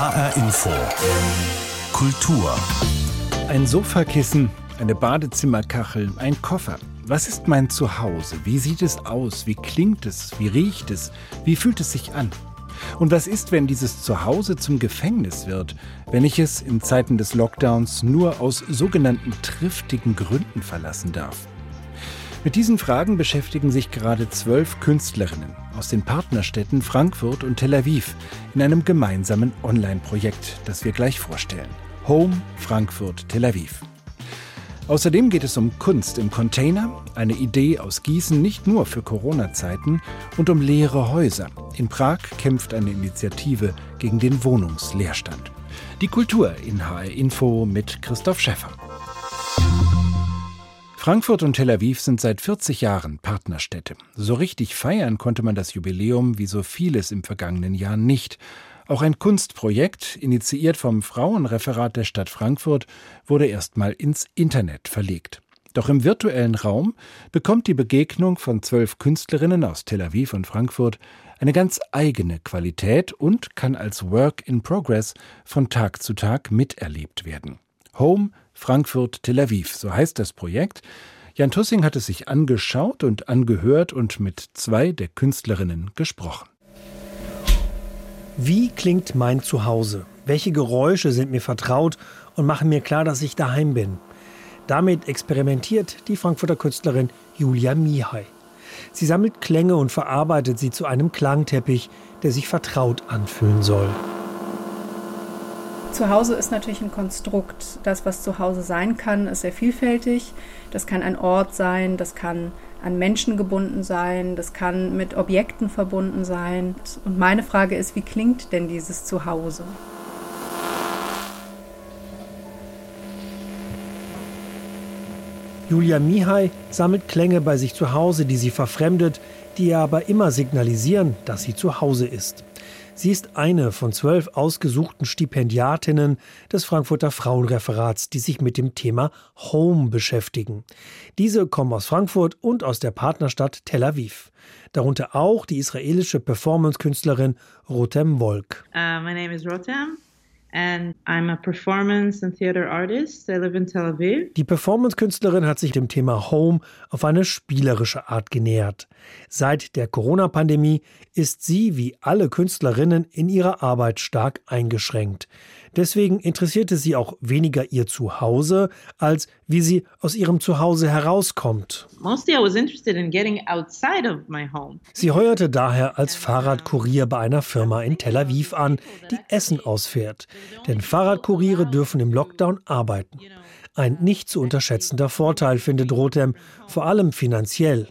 HR Info. Kultur. Ein Sofakissen, eine Badezimmerkachel, ein Koffer. Was ist mein Zuhause? Wie sieht es aus? Wie klingt es? Wie riecht es? Wie fühlt es sich an? Und was ist, wenn dieses Zuhause zum Gefängnis wird, wenn ich es in Zeiten des Lockdowns nur aus sogenannten triftigen Gründen verlassen darf? Mit diesen Fragen beschäftigen sich gerade zwölf Künstlerinnen aus den Partnerstädten Frankfurt und Tel Aviv in einem gemeinsamen Online-Projekt, das wir gleich vorstellen. Home Frankfurt Tel Aviv. Außerdem geht es um Kunst im Container, eine Idee aus Gießen nicht nur für Corona-Zeiten und um leere Häuser. In Prag kämpft eine Initiative gegen den Wohnungsleerstand. Die Kultur in HR Info mit Christoph Schäffer. Frankfurt und Tel Aviv sind seit 40 Jahren Partnerstädte. So richtig feiern konnte man das Jubiläum wie so vieles im vergangenen Jahr nicht. Auch ein Kunstprojekt, initiiert vom Frauenreferat der Stadt Frankfurt, wurde erstmal ins Internet verlegt. Doch im virtuellen Raum bekommt die Begegnung von zwölf Künstlerinnen aus Tel Aviv und Frankfurt eine ganz eigene Qualität und kann als Work in Progress von Tag zu Tag miterlebt werden. Home Frankfurt Tel Aviv, so heißt das Projekt. Jan Tussing hat es sich angeschaut und angehört und mit zwei der Künstlerinnen gesprochen. Wie klingt mein Zuhause? Welche Geräusche sind mir vertraut und machen mir klar, dass ich daheim bin? Damit experimentiert die Frankfurter Künstlerin Julia Mihai. Sie sammelt Klänge und verarbeitet sie zu einem Klangteppich, der sich vertraut anfühlen soll. Zuhause ist natürlich ein Konstrukt. Das, was zu Hause sein kann, ist sehr vielfältig. Das kann ein Ort sein, das kann an Menschen gebunden sein, das kann mit Objekten verbunden sein. Und meine Frage ist, wie klingt denn dieses Zuhause? Julia Mihai sammelt Klänge bei sich zu Hause, die sie verfremdet, die ihr aber immer signalisieren, dass sie zu Hause ist. Sie ist eine von zwölf ausgesuchten Stipendiatinnen des Frankfurter Frauenreferats, die sich mit dem Thema Home beschäftigen. Diese kommen aus Frankfurt und aus der Partnerstadt Tel Aviv. Darunter auch die israelische Performance-Künstlerin Rotem Wolk. Uh, my name is Rotem Die Performance-Künstlerin hat sich dem Thema Home auf eine spielerische Art genähert. Seit der Corona-Pandemie ist sie wie alle Künstlerinnen in ihrer Arbeit stark eingeschränkt. Deswegen interessierte sie auch weniger ihr Zuhause, als wie sie aus ihrem Zuhause herauskommt. Sie heuerte daher als Fahrradkurier bei einer Firma in Tel Aviv an, die Essen ausfährt. Denn Fahrradkuriere dürfen im Lockdown arbeiten. Ein nicht zu unterschätzender Vorteil, findet Rotem, vor allem finanziell.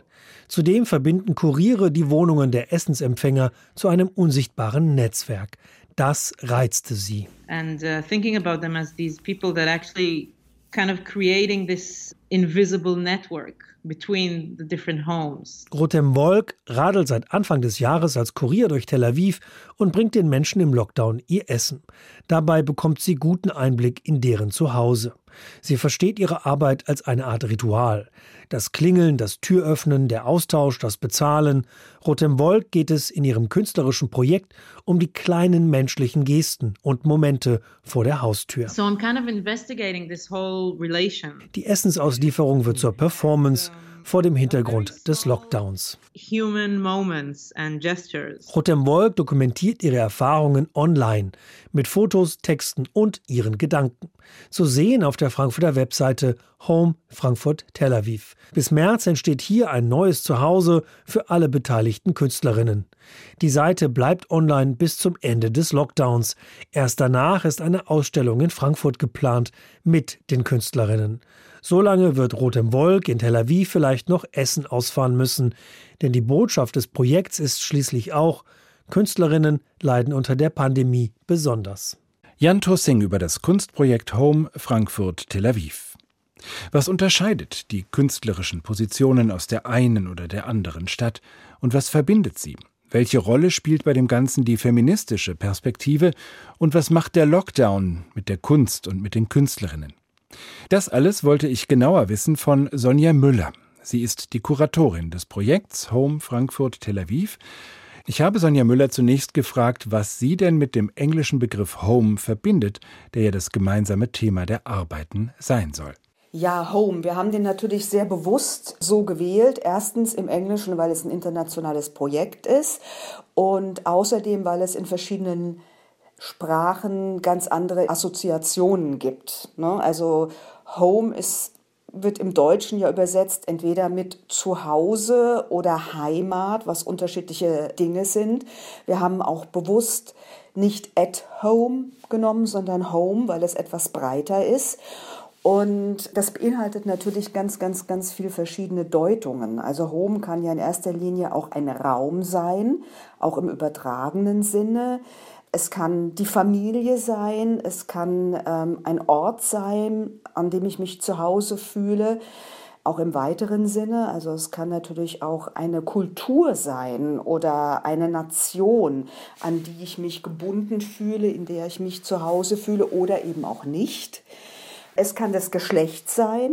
Zudem verbinden Kuriere die Wohnungen der Essensempfänger zu einem unsichtbaren Netzwerk. Das reizte sie. And uh, thinking about them as these people that actually kind of creating this invisible network between the different homes. Rotem Wolk radelt seit Anfang des Jahres als Kurier durch Tel Aviv und bringt den Menschen im Lockdown ihr Essen. Dabei bekommt sie guten Einblick in deren Zuhause. Sie versteht ihre Arbeit als eine Art Ritual. Das Klingeln, das Türöffnen, der Austausch, das Bezahlen. Rotem Wolk geht es in ihrem künstlerischen Projekt um die kleinen menschlichen Gesten und Momente vor der Haustür. So I'm kind of investigating this whole relation. Die Essensauslieferung wird zur Performance vor dem Hintergrund des Lockdowns. Rotem Wolk dokumentiert ihre Erfahrungen online mit Fotos, Texten und ihren Gedanken. Zu sehen auf der Frankfurter Webseite Home Frankfurt Tel Aviv. Bis März entsteht hier ein neues Zuhause für alle beteiligten Künstlerinnen. Die Seite bleibt online bis zum Ende des Lockdowns. Erst danach ist eine Ausstellung in Frankfurt geplant mit den Künstlerinnen. Solange wird Rotem Wolk in Tel Aviv vielleicht noch Essen ausfahren müssen, denn die Botschaft des Projekts ist schließlich auch, Künstlerinnen leiden unter der Pandemie besonders. Jan Tussing über das Kunstprojekt Home Frankfurt Tel Aviv. Was unterscheidet die künstlerischen Positionen aus der einen oder der anderen Stadt und was verbindet sie? Welche Rolle spielt bei dem Ganzen die feministische Perspektive und was macht der Lockdown mit der Kunst und mit den Künstlerinnen? Das alles wollte ich genauer wissen von Sonja Müller. Sie ist die Kuratorin des Projekts Home Frankfurt Tel Aviv. Ich habe Sonja Müller zunächst gefragt, was sie denn mit dem englischen Begriff Home verbindet, der ja das gemeinsame Thema der Arbeiten sein soll. Ja, Home. Wir haben den natürlich sehr bewusst so gewählt. Erstens im Englischen, weil es ein internationales Projekt ist und außerdem, weil es in verschiedenen Sprachen ganz andere Assoziationen gibt. Ne? Also Home ist wird im Deutschen ja übersetzt entweder mit Zuhause oder Heimat, was unterschiedliche Dinge sind. Wir haben auch bewusst nicht at home genommen, sondern home, weil es etwas breiter ist. Und das beinhaltet natürlich ganz, ganz, ganz viel verschiedene Deutungen. Also Home kann ja in erster Linie auch ein Raum sein, auch im übertragenen Sinne. Es kann die Familie sein, es kann ähm, ein Ort sein, an dem ich mich zu Hause fühle, auch im weiteren Sinne. Also es kann natürlich auch eine Kultur sein oder eine Nation, an die ich mich gebunden fühle, in der ich mich zu Hause fühle oder eben auch nicht. Es kann das Geschlecht sein,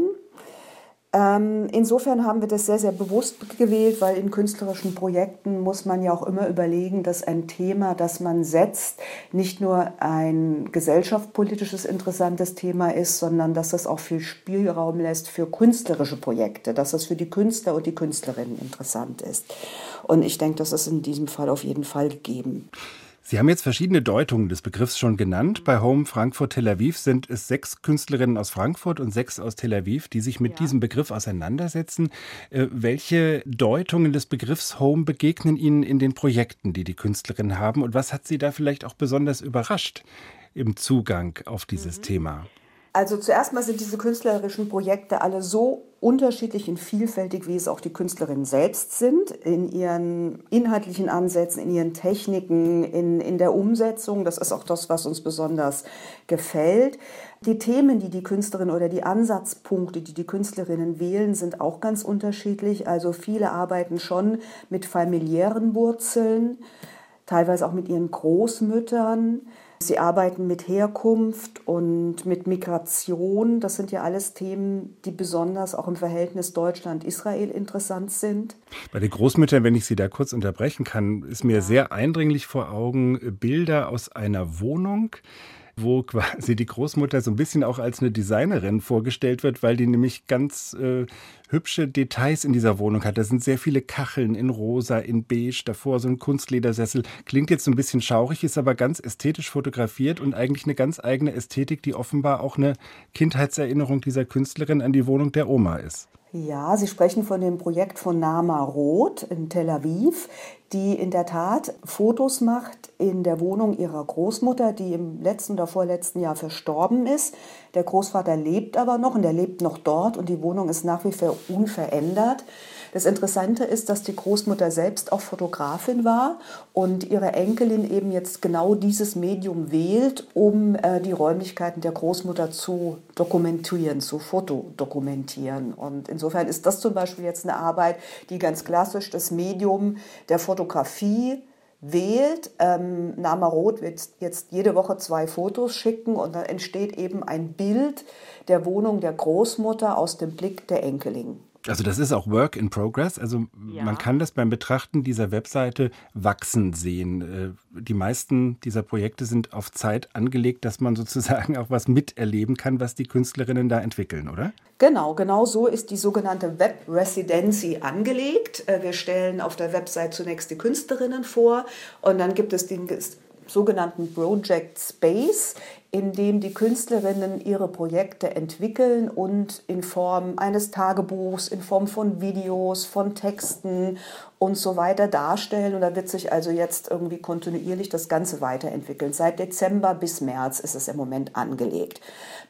insofern haben wir das sehr, sehr bewusst gewählt, weil in künstlerischen Projekten muss man ja auch immer überlegen, dass ein Thema, das man setzt, nicht nur ein gesellschaftspolitisches interessantes Thema ist, sondern dass das auch viel Spielraum lässt für künstlerische Projekte, dass das für die Künstler und die Künstlerinnen interessant ist. Und ich denke, das ist in diesem Fall auf jeden Fall gegeben. Sie haben jetzt verschiedene Deutungen des Begriffs schon genannt. Bei Home Frankfurt Tel Aviv sind es sechs Künstlerinnen aus Frankfurt und sechs aus Tel Aviv, die sich mit ja. diesem Begriff auseinandersetzen. Äh, welche Deutungen des Begriffs Home begegnen Ihnen in den Projekten, die die Künstlerinnen haben? Und was hat Sie da vielleicht auch besonders überrascht im Zugang auf dieses mhm. Thema? Also zuerst mal sind diese künstlerischen Projekte alle so unterschiedlich und vielfältig, wie es auch die Künstlerinnen selbst sind, in ihren inhaltlichen Ansätzen, in ihren Techniken, in, in der Umsetzung. Das ist auch das, was uns besonders gefällt. Die Themen, die die Künstlerin oder die Ansatzpunkte, die die Künstlerinnen wählen, sind auch ganz unterschiedlich. Also viele arbeiten schon mit familiären Wurzeln, teilweise auch mit ihren Großmüttern. Sie arbeiten mit Herkunft und mit Migration. Das sind ja alles Themen, die besonders auch im Verhältnis Deutschland-Israel interessant sind. Bei den Großmüttern, wenn ich Sie da kurz unterbrechen kann, ist mir ja. sehr eindringlich vor Augen Bilder aus einer Wohnung wo quasi die Großmutter so ein bisschen auch als eine Designerin vorgestellt wird, weil die nämlich ganz äh, hübsche Details in dieser Wohnung hat. Da sind sehr viele Kacheln in rosa, in beige, davor so ein Kunstledersessel. Klingt jetzt so ein bisschen schaurig, ist aber ganz ästhetisch fotografiert und eigentlich eine ganz eigene Ästhetik, die offenbar auch eine Kindheitserinnerung dieser Künstlerin an die Wohnung der Oma ist. Ja, Sie sprechen von dem Projekt von Nama Roth in Tel Aviv, die in der Tat Fotos macht in der Wohnung ihrer Großmutter, die im letzten oder vorletzten Jahr verstorben ist. Der Großvater lebt aber noch und er lebt noch dort und die Wohnung ist nach wie vor unverändert. Das Interessante ist, dass die Großmutter selbst auch Fotografin war und ihre Enkelin eben jetzt genau dieses Medium wählt, um äh, die Räumlichkeiten der Großmutter zu dokumentieren, zu fotodokumentieren. Und insofern ist das zum Beispiel jetzt eine Arbeit, die ganz klassisch das Medium der Fotografie wählt. Ähm, Nama Roth wird jetzt jede Woche zwei Fotos schicken und dann entsteht eben ein Bild der Wohnung der Großmutter aus dem Blick der Enkelin. Also das ist auch Work in Progress. Also ja. man kann das beim Betrachten dieser Webseite wachsen sehen. Äh, die meisten dieser Projekte sind auf Zeit angelegt, dass man sozusagen auch was miterleben kann, was die Künstlerinnen da entwickeln, oder? Genau, genau so ist die sogenannte Web Residency angelegt. Äh, wir stellen auf der Website zunächst die Künstlerinnen vor und dann gibt es den sogenannten Project Space, in dem die Künstlerinnen ihre Projekte entwickeln und in Form eines Tagebuchs, in Form von Videos, von Texten und so weiter darstellen. Und da wird sich also jetzt irgendwie kontinuierlich das Ganze weiterentwickeln. Seit Dezember bis März ist es im Moment angelegt.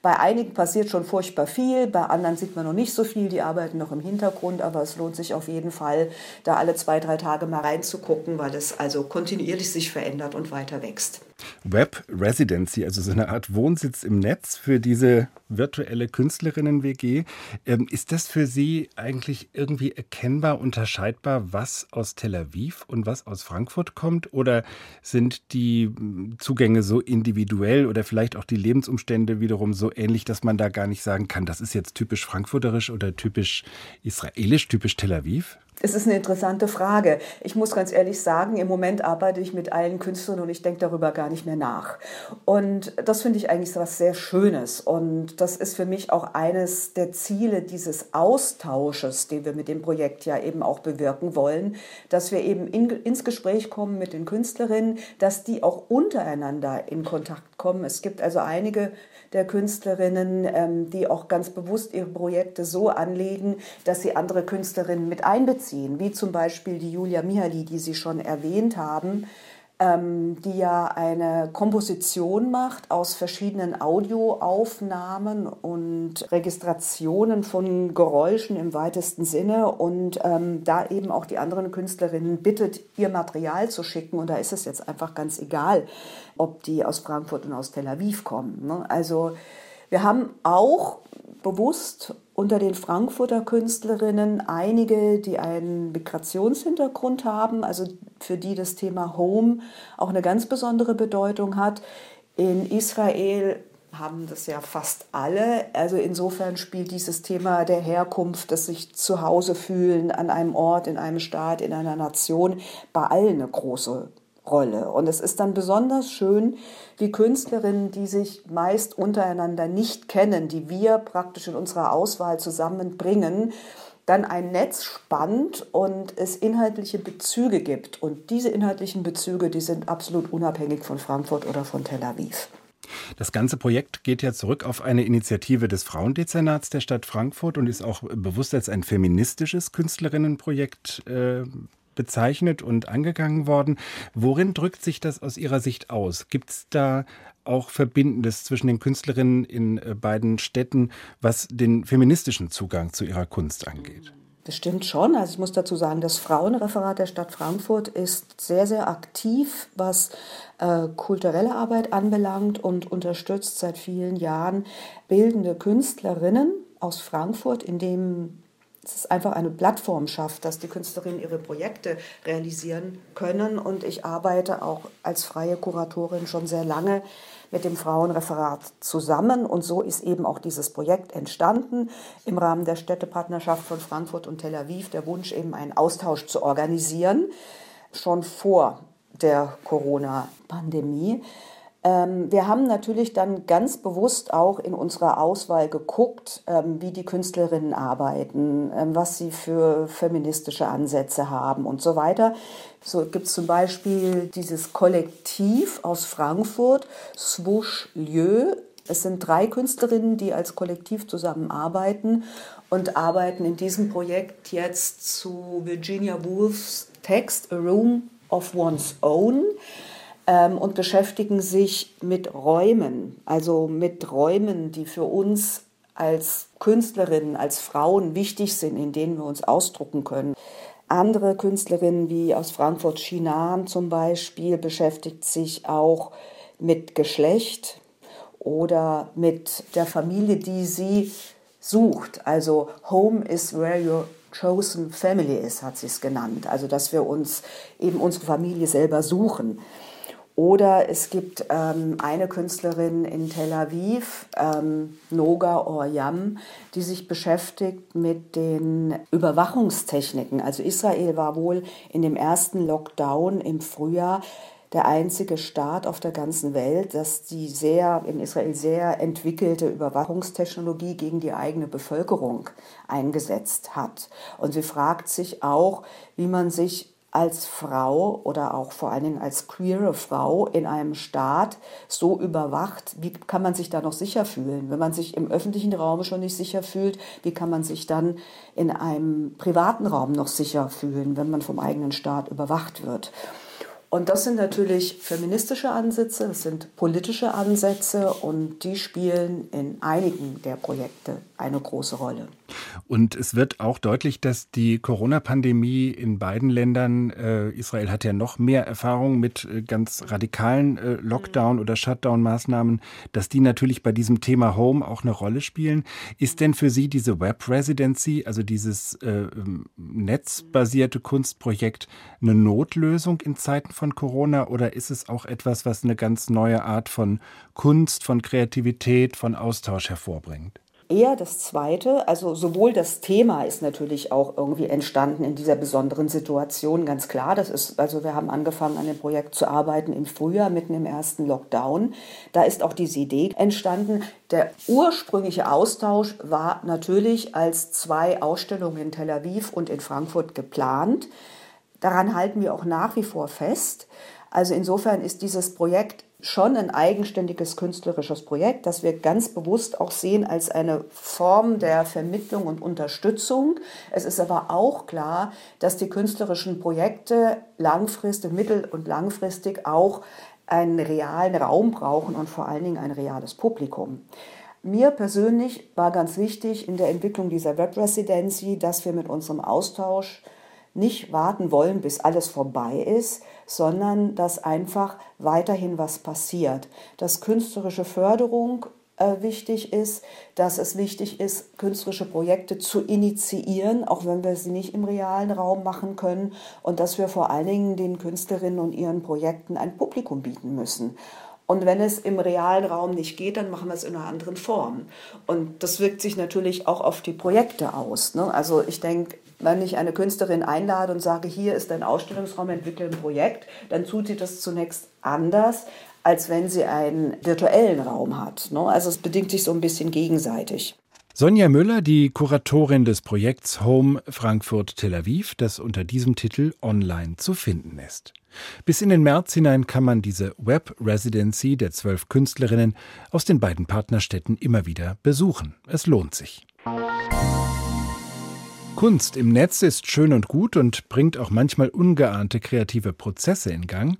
Bei einigen passiert schon furchtbar viel, bei anderen sieht man noch nicht so viel, die arbeiten noch im Hintergrund, aber es lohnt sich auf jeden Fall, da alle zwei, drei Tage mal reinzugucken, weil es also kontinuierlich sich verändert und weiter wächst. Web Residency, also so eine Art Wohnsitz im Netz für diese virtuelle Künstlerinnen-WG. Ähm, ist das für Sie eigentlich irgendwie erkennbar, unterscheidbar, was aus Tel Aviv und was aus Frankfurt kommt? Oder sind die hm, Zugänge so individuell oder vielleicht auch die Lebensumstände wiederum so ähnlich, dass man da gar nicht sagen kann, das ist jetzt typisch frankfurterisch oder typisch israelisch, typisch Tel Aviv? Es ist eine interessante Frage. Ich muss ganz ehrlich sagen, im Moment arbeite ich mit allen Künstlern und ich denke darüber gar nicht mehr nach. Und das finde ich eigentlich so was sehr Schönes. Und das ist für mich auch eines der Ziele dieses Austausches, den wir mit dem Projekt ja eben auch bewirken wollen, dass wir eben in, ins Gespräch kommen mit den Künstlerinnen, dass die auch untereinander in Kontakt kommen. Es gibt also einige der Künstlerinnen, ähm, die auch ganz bewusst ihre Projekte so anlegen, dass sie andere Künstlerinnen mit einbeziehen, wie zum Beispiel die Julia Mihali, die Sie schon erwähnt haben, ähm, die ja eine Komposition macht aus verschiedenen Audioaufnahmen und Registrationen von Geräuschen im weitesten Sinne und ähm, da eben auch die anderen Künstlerinnen bittet, ihr Material zu schicken. Und da ist es jetzt einfach ganz egal, ob die aus Frankfurt und aus Tel Aviv kommen. Ne? Also wir haben auch bewusst unter den Frankfurter Künstlerinnen einige, die einen Migrationshintergrund haben, also für die das Thema Home auch eine ganz besondere Bedeutung hat. In Israel haben das ja fast alle. Also insofern spielt dieses Thema der Herkunft, das sich zu Hause fühlen an einem Ort, in einem Staat, in einer Nation, bei allen eine große Rolle. Und es ist dann besonders schön, wie Künstlerinnen, die sich meist untereinander nicht kennen, die wir praktisch in unserer Auswahl zusammenbringen, dann ein Netz spannt und es inhaltliche Bezüge gibt. Und diese inhaltlichen Bezüge, die sind absolut unabhängig von Frankfurt oder von Tel Aviv. Das ganze Projekt geht ja zurück auf eine Initiative des Frauendezernats der Stadt Frankfurt und ist auch bewusst als ein feministisches Künstlerinnenprojekt äh, bezeichnet und angegangen worden. Worin drückt sich das aus Ihrer Sicht aus? Gibt es da auch Verbindendes zwischen den Künstlerinnen in äh, beiden Städten, was den feministischen Zugang zu ihrer Kunst angeht? Das stimmt schon. Also ich muss dazu sagen, das Frauenreferat der Stadt Frankfurt ist sehr, sehr aktiv, was äh, kulturelle Arbeit anbelangt und unterstützt seit vielen Jahren bildende Künstlerinnen aus Frankfurt, indem es einfach eine Plattform schafft, dass die Künstlerinnen ihre Projekte realisieren können. Und ich arbeite auch als freie Kuratorin schon sehr lange mit dem Frauenreferat zusammen. Und so ist eben auch dieses Projekt entstanden im Rahmen der Städtepartnerschaft von Frankfurt und Tel Aviv. Der Wunsch, eben einen Austausch zu organisieren, schon vor der Corona-Pandemie. Ähm, wir haben natürlich dann ganz bewusst auch in unserer Auswahl geguckt, ähm, wie die Künstlerinnen arbeiten, ähm, was sie für feministische Ansätze haben und so weiter. So gibt es zum Beispiel dieses Kollektiv aus Frankfurt, Swoosh Lieu. Es sind drei Künstlerinnen, die als Kollektiv zusammenarbeiten und arbeiten in diesem Projekt jetzt zu Virginia Woolfs Text A Room of One's Own ähm, und beschäftigen sich mit Räumen, also mit Räumen, die für uns als Künstlerinnen, als Frauen wichtig sind, in denen wir uns ausdrucken können. Andere Künstlerinnen wie aus Frankfurt Chinan zum Beispiel beschäftigt sich auch mit Geschlecht oder mit der Familie, die sie sucht. Also Home is where your chosen family is, hat sie es genannt. Also dass wir uns eben unsere Familie selber suchen. Oder es gibt ähm, eine Künstlerin in Tel Aviv, ähm, Noga Oryam, die sich beschäftigt mit den Überwachungstechniken. Also Israel war wohl in dem ersten Lockdown im Frühjahr der einzige Staat auf der ganzen Welt, das die sehr in Israel sehr entwickelte Überwachungstechnologie gegen die eigene Bevölkerung eingesetzt hat. Und sie fragt sich auch, wie man sich als Frau oder auch vor allen Dingen als queere Frau in einem Staat so überwacht, wie kann man sich da noch sicher fühlen? Wenn man sich im öffentlichen Raum schon nicht sicher fühlt, wie kann man sich dann in einem privaten Raum noch sicher fühlen, wenn man vom eigenen Staat überwacht wird? Und das sind natürlich feministische Ansätze, das sind politische Ansätze und die spielen in einigen der Projekte eine große Rolle. Und es wird auch deutlich, dass die Corona-Pandemie in beiden Ländern, äh, Israel hat ja noch mehr Erfahrung mit äh, ganz radikalen äh, Lockdown- oder Shutdown-Maßnahmen, dass die natürlich bei diesem Thema Home auch eine Rolle spielen. Ist denn für Sie diese Web Residency, also dieses äh, netzbasierte Kunstprojekt, eine Notlösung in Zeiten von Corona oder ist es auch etwas, was eine ganz neue Art von Kunst, von Kreativität, von Austausch hervorbringt? Eher das Zweite. Also sowohl das Thema ist natürlich auch irgendwie entstanden in dieser besonderen Situation, ganz klar. Das ist, also wir haben angefangen an dem Projekt zu arbeiten im Frühjahr, mitten im ersten Lockdown. Da ist auch diese Idee entstanden. Der ursprüngliche Austausch war natürlich als zwei Ausstellungen in Tel Aviv und in Frankfurt geplant. Daran halten wir auch nach wie vor fest. Also insofern ist dieses Projekt schon ein eigenständiges künstlerisches Projekt, das wir ganz bewusst auch sehen als eine Form der Vermittlung und Unterstützung. Es ist aber auch klar, dass die künstlerischen Projekte langfristig, mittel- und langfristig auch einen realen Raum brauchen und vor allen Dingen ein reales Publikum. Mir persönlich war ganz wichtig in der Entwicklung dieser Web-Residency, dass wir mit unserem Austausch nicht warten wollen, bis alles vorbei ist, sondern dass einfach weiterhin was passiert. Dass künstlerische Förderung äh, wichtig ist, dass es wichtig ist, künstlerische Projekte zu initiieren, auch wenn wir sie nicht im realen Raum machen können und dass wir vor allen Dingen den Künstlerinnen und ihren Projekten ein Publikum bieten müssen. Und wenn es im realen Raum nicht geht, dann machen wir es in einer anderen Form. Und das wirkt sich natürlich auch auf die Projekte aus. Ne? Also ich denke, wenn ich eine Künstlerin einlade und sage, hier ist ein Ausstellungsraum, entwickle ein Projekt, dann tut sie das zunächst anders, als wenn sie einen virtuellen Raum hat. Ne? Also es bedingt sich so ein bisschen gegenseitig. Sonja Müller, die Kuratorin des Projekts Home Frankfurt Tel Aviv, das unter diesem Titel online zu finden ist. Bis in den März hinein kann man diese Web Residency der zwölf Künstlerinnen aus den beiden Partnerstädten immer wieder besuchen. Es lohnt sich. Kunst im Netz ist schön und gut und bringt auch manchmal ungeahnte kreative Prozesse in Gang.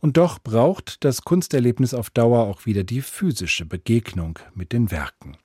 Und doch braucht das Kunsterlebnis auf Dauer auch wieder die physische Begegnung mit den Werken.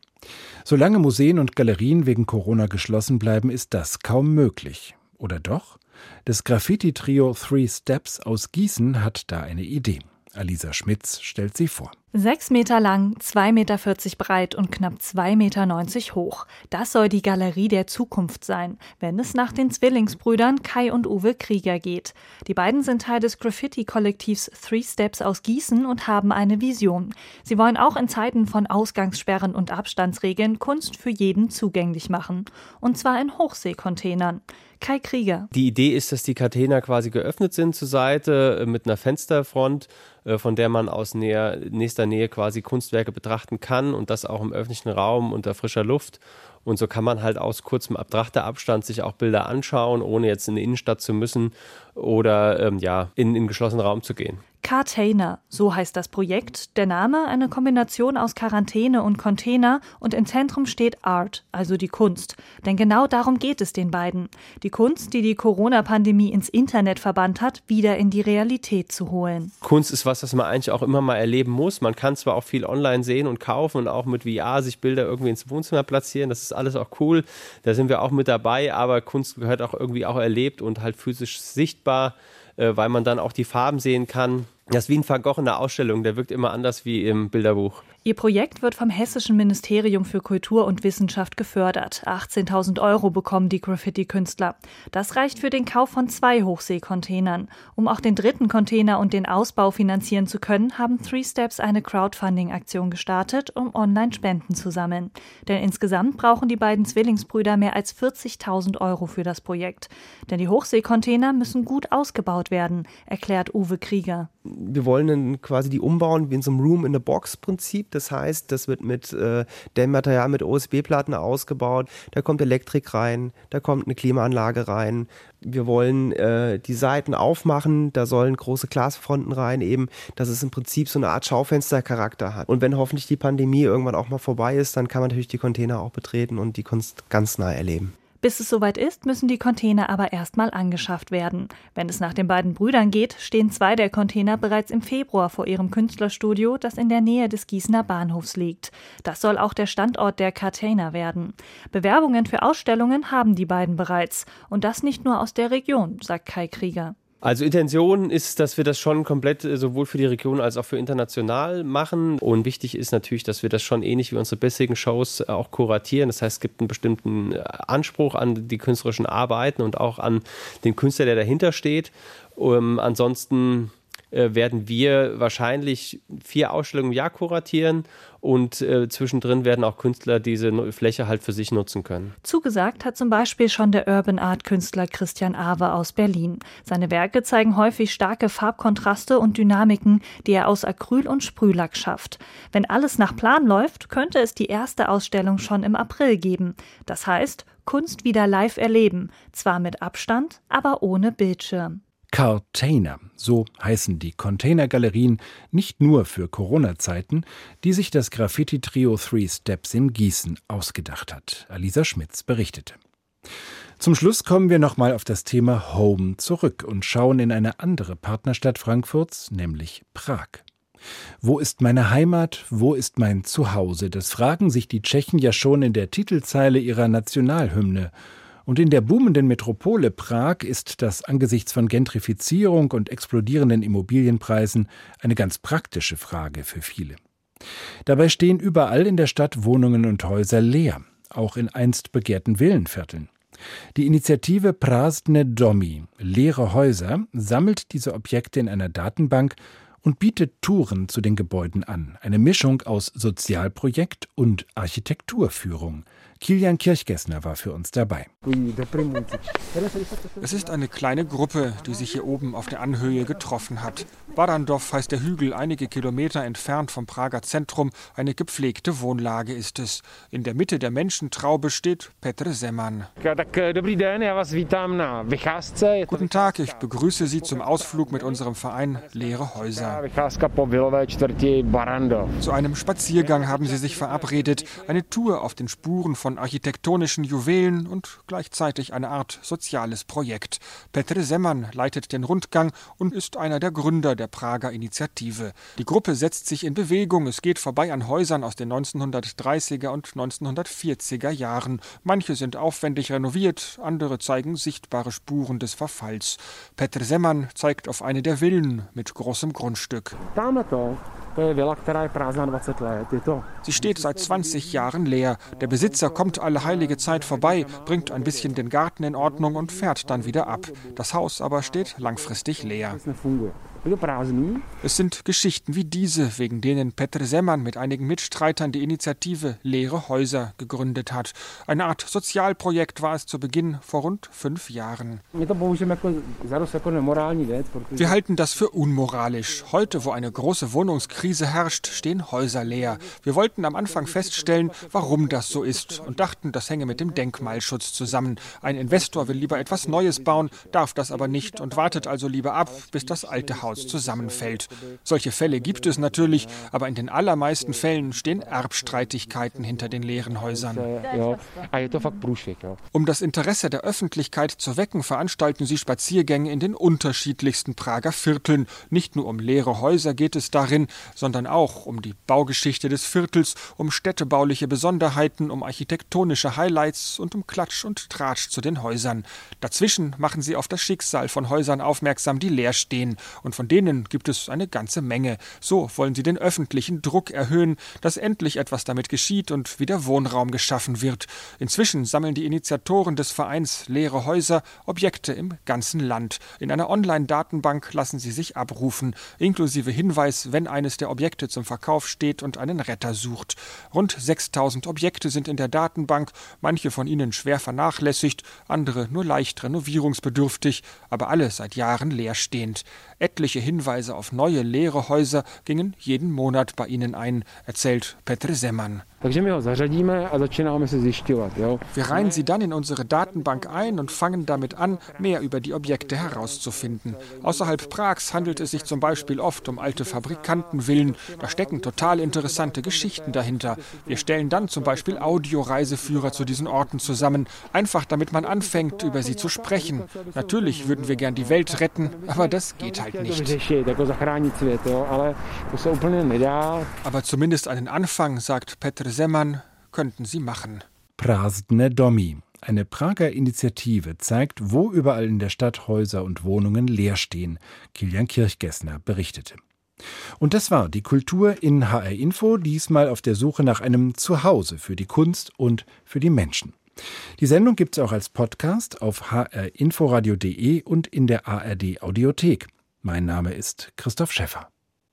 Solange Museen und Galerien wegen Corona geschlossen bleiben, ist das kaum möglich. Oder doch? Das Graffiti-Trio Three Steps aus Gießen hat da eine Idee. Alisa Schmitz stellt sie vor. Sechs Meter lang, 2,40 Meter breit und knapp 2,90 Meter hoch. Das soll die Galerie der Zukunft sein, wenn es nach den Zwillingsbrüdern Kai und Uwe Krieger geht. Die beiden sind Teil des Graffiti-Kollektivs Three Steps aus Gießen und haben eine Vision. Sie wollen auch in Zeiten von Ausgangssperren und Abstandsregeln Kunst für jeden zugänglich machen. Und zwar in Hochseekontainern. Kai Krieger. Die Idee ist, dass die Container quasi geöffnet sind zur Seite äh, mit einer Fensterfront, äh, von der man aus näher, nächster Nähe quasi Kunstwerke betrachten kann und das auch im öffentlichen Raum unter frischer Luft. Und so kann man halt aus kurzem Abtrachterabstand sich auch Bilder anschauen, ohne jetzt in die Innenstadt zu müssen oder ähm, ja, in, einen geschlossenen Raum zu gehen. Cartainer, so heißt das Projekt. Der Name eine Kombination aus Quarantäne und Container und im Zentrum steht Art, also die Kunst. Denn genau darum geht es den beiden. Die Kunst, die die Corona-Pandemie ins Internet verbannt hat, wieder in die Realität zu holen. Kunst ist was, was man eigentlich auch immer mal erleben muss. Man kann zwar auch viel online sehen und kaufen und auch mit VR sich Bilder irgendwie ins Wohnzimmer platzieren. Das ist alles auch cool. Da sind wir auch mit dabei. Aber Kunst gehört auch irgendwie auch erlebt und halt physisch sichtbar, äh, weil man dann auch die Farben sehen kann das ist wie ein Van Ausstellung, der wirkt immer anders wie im Bilderbuch. Ihr Projekt wird vom Hessischen Ministerium für Kultur und Wissenschaft gefördert. 18.000 Euro bekommen die Graffiti-Künstler. Das reicht für den Kauf von zwei Hochseekontainern. Um auch den dritten Container und den Ausbau finanzieren zu können, haben Three Steps eine Crowdfunding-Aktion gestartet, um Online-Spenden zu sammeln. Denn insgesamt brauchen die beiden Zwillingsbrüder mehr als 40.000 Euro für das Projekt. Denn die Hochseekontainer müssen gut ausgebaut werden, erklärt Uwe Krieger. Wir wollen dann quasi die umbauen wie in so einem Room-in-a-Box-Prinzip das heißt, das wird mit äh, Dämmmaterial, mit OSB-Platten ausgebaut. Da kommt Elektrik rein, da kommt eine Klimaanlage rein. Wir wollen äh, die Seiten aufmachen, da sollen große Glasfronten rein, eben, dass es im Prinzip so eine Art Schaufenstercharakter hat. Und wenn hoffentlich die Pandemie irgendwann auch mal vorbei ist, dann kann man natürlich die Container auch betreten und die Kunst ganz nah erleben. Bis es soweit ist, müssen die Container aber erstmal angeschafft werden. Wenn es nach den beiden Brüdern geht, stehen zwei der Container bereits im Februar vor ihrem Künstlerstudio, das in der Nähe des Gießener Bahnhofs liegt. Das soll auch der Standort der Container werden. Bewerbungen für Ausstellungen haben die beiden bereits. Und das nicht nur aus der Region, sagt Kai Krieger. Also Intention ist, dass wir das schon komplett äh, sowohl für die Region als auch für international machen. Und wichtig ist natürlich, dass wir das schon ähnlich wie unsere bisherigen Shows äh, auch kuratieren. Das heißt, es gibt einen bestimmten äh, Anspruch an die künstlerischen Arbeiten und auch an den Künstler, der dahinter steht. Um, ansonsten äh, werden wir wahrscheinlich vier Ausstellungen im Jahr kuratieren und äh, zwischendrin werden auch Künstler diese Fläche halt für sich nutzen können. Zugesagt hat zum Beispiel schon der Urban Art Künstler Christian Awe aus Berlin. Seine Werke zeigen häufig starke Farbkontraste und Dynamiken, die er aus Acryl und Sprühlack schafft. Wenn alles nach Plan läuft, könnte es die erste Ausstellung schon im April geben. Das heißt, Kunst wieder live erleben, zwar mit Abstand, aber ohne Bildschirm. Cartainer, so heißen die Containergalerien nicht nur für Corona-Zeiten, die sich das Graffiti-Trio Three Steps in Gießen ausgedacht hat. Alisa Schmitz berichtete. Zum Schluss kommen wir nochmal auf das Thema Home zurück und schauen in eine andere Partnerstadt Frankfurts, nämlich Prag. Wo ist meine Heimat? Wo ist mein Zuhause? Das fragen sich die Tschechen ja schon in der Titelzeile ihrer Nationalhymne. Und in der boomenden Metropole Prag ist das angesichts von Gentrifizierung und explodierenden Immobilienpreisen eine ganz praktische Frage für viele. Dabei stehen überall in der Stadt Wohnungen und Häuser leer, auch in einst begehrten Villenvierteln. Die Initiative Prasne Domi, leere Häuser, sammelt diese Objekte in einer Datenbank und bietet Touren zu den Gebäuden an, eine Mischung aus Sozialprojekt und Architekturführung. Kilian Kirchgessner war für uns dabei. Es ist eine kleine Gruppe, die sich hier oben auf der Anhöhe getroffen hat. Barandov heißt der Hügel, einige Kilometer entfernt vom Prager Zentrum. Eine gepflegte Wohnlage ist es. In der Mitte der Menschentraube steht Petr Semman. Guten Tag, ich begrüße Sie zum Ausflug mit unserem Verein Leere Häuser. Zu einem Spaziergang haben Sie sich verabredet, eine Tour auf den Spuren von architektonischen Juwelen und gleichzeitig eine Art soziales Projekt. Petr Semman leitet den Rundgang und ist einer der Gründer der Prager Initiative. Die Gruppe setzt sich in Bewegung. Es geht vorbei an Häusern aus den 1930er und 1940er Jahren. Manche sind aufwendig renoviert, andere zeigen sichtbare Spuren des Verfalls. Petr Semman zeigt auf eine der Villen mit großem Grundstück. Sie steht seit 20 Jahren leer. Der Besitzer kommt alle heilige Zeit vorbei, bringt ein bisschen den Garten in Ordnung und fährt dann wieder ab. Das Haus aber steht langfristig leer. Es sind Geschichten wie diese, wegen denen Petr Semman mit einigen Mitstreitern die Initiative Leere Häuser gegründet hat. Eine Art Sozialprojekt war es zu Beginn vor rund fünf Jahren. Wir halten das für unmoralisch. Heute, wo eine große Wohnungskrise herrscht, stehen Häuser leer. Wir wollten am Anfang feststellen, warum das so ist und dachten, das hänge mit dem Denkmalschutz zusammen. Ein Investor will lieber etwas Neues bauen, darf das aber nicht und wartet also lieber ab, bis das alte Haus Haus zusammenfällt. Solche Fälle gibt es natürlich, aber in den allermeisten Fällen stehen Erbstreitigkeiten hinter den leeren Häusern. Um das Interesse der Öffentlichkeit zu wecken, veranstalten sie Spaziergänge in den unterschiedlichsten Prager Vierteln. Nicht nur um leere Häuser geht es darin, sondern auch um die Baugeschichte des Viertels, um städtebauliche Besonderheiten, um architektonische Highlights und um Klatsch und Tratsch zu den Häusern. Dazwischen machen sie auf das Schicksal von Häusern aufmerksam, die leer stehen und von von denen gibt es eine ganze Menge. So wollen sie den öffentlichen Druck erhöhen, dass endlich etwas damit geschieht und wieder Wohnraum geschaffen wird. Inzwischen sammeln die Initiatoren des Vereins Leere Häuser Objekte im ganzen Land. In einer Online-Datenbank lassen sie sich abrufen, inklusive Hinweis, wenn eines der Objekte zum Verkauf steht und einen Retter sucht. Rund 6000 Objekte sind in der Datenbank, manche von ihnen schwer vernachlässigt, andere nur leicht renovierungsbedürftig, aber alle seit Jahren leerstehend. Etliche Hinweise auf neue leere Häuser gingen jeden Monat bei ihnen ein, erzählt Petr Semman. Wir reihen sie dann in unsere Datenbank ein und fangen damit an, mehr über die Objekte herauszufinden. Außerhalb Prags handelt es sich zum Beispiel oft um alte Fabrikantenvillen. Da stecken total interessante Geschichten dahinter. Wir stellen dann zum Beispiel Audioreiseführer zu diesen Orten zusammen, einfach damit man anfängt, über sie zu sprechen. Natürlich würden wir gern die Welt retten, aber das geht halt nicht. Aber zumindest einen Anfang, sagt Petr Semman könnten sie machen. Prasdne Domi. Eine Prager Initiative zeigt, wo überall in der Stadt Häuser und Wohnungen leer stehen. Kilian Kirchgessner berichtete. Und das war die Kultur in HR Info, diesmal auf der Suche nach einem Zuhause für die Kunst und für die Menschen. Die Sendung gibt es auch als Podcast auf hrinforadio.de und in der ARD Audiothek. Mein Name ist Christoph Schäffer.